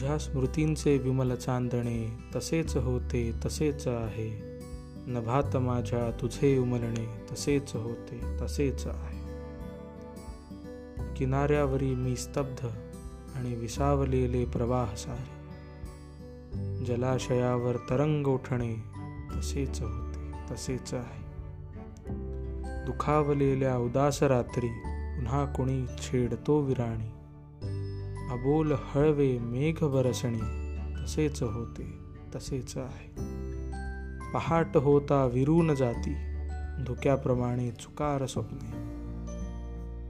तुझ्या स्मृतींचे विमल चांदणे तसेच होते तसेच आहे. नभात माझ्या तुझे उमलणे तसेच होते तसेच आहे. किनाऱ्यावरी मी स्तब्ध आणि विसावलेले प्रवाह सारे. जलाशयावर तरंग उठणे तसेच होते तसेच आहे. दुखावलेल्या उदास रात्री पुन्हा कोणी छेडतो विराणी. अबोल हळवे मेघ बरसणे तसेच होते तसेच आहे. पहाट होता विरून जाती धुक्याप्रमाणे चुकार स्वप्ने.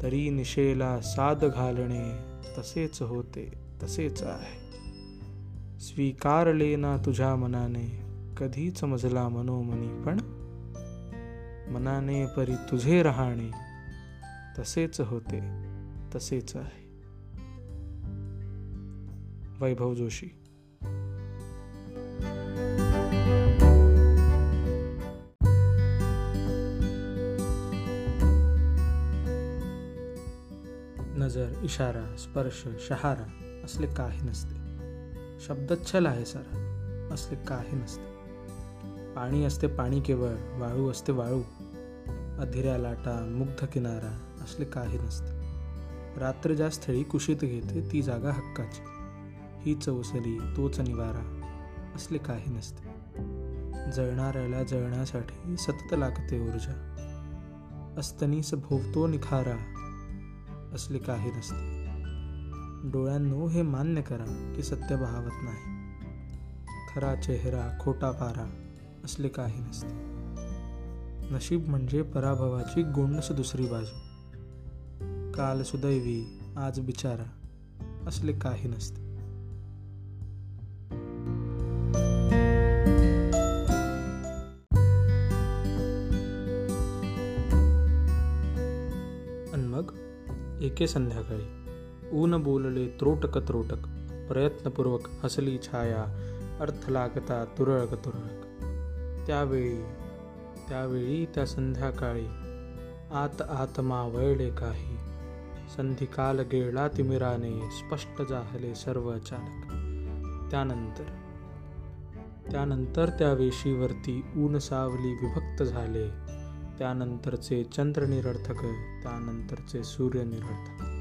तरी निशेला साद घालणे तसेच होते तसेच आहे. स्वीकारले ना तुझ्या मनाने कधीच मजला मनोमनी पण मनाने परी तुझे राहणे तसेच होते तसेच आहे. वैभव जोशी. नजर इशारा स्पर्श शहारा असले काही नसते. शब्दच्छल आहे सारा असले काही नसते. पाणी असते पाणी केवळ वाळू असते वाळू. अधिऱ्या लाटा मुग्ध किनारा असले काही नसते. रात्र ज्या स्थळी कुशीत घेते ती जागा हक्काची. हीच चौसली तोच निवारा असले काही नसते. जळणाऱ्याला जळण्यासाठी सतत लागते ऊर्जा. अस्तनीस भोवतो निखारा असले काही नसते. डोळ्यांनो हे मान्य करा की सत्य भावत नाही. खरा चेहरा खोटा पारा असले काही नसते. नशीब म्हणजे पराभवाची गोंडस दुसरी बाजू. काल सुदैवी आज बिचारा असले काही नसते. मग एके संध्याकाळी. ऊन बोलले त्रोटक त्रोटक प्रयत्नपूर्वक हसली छाया अर्थ लागता तुरळक तुरळक त्यावेळी त्यावेळी त्या संध्याकाळी आत आत्मा वळले काही. संधिकाल गेला तिमिराने स्पष्ट जाहले सर्व अचानक त्यानंतर त्यानंतर त्या वेशीवरती ऊन सावली विभक्त झाले. त्यानंतरचे चंद्र निरर्थक त्यानंतरचे सूर्य निरर्थक.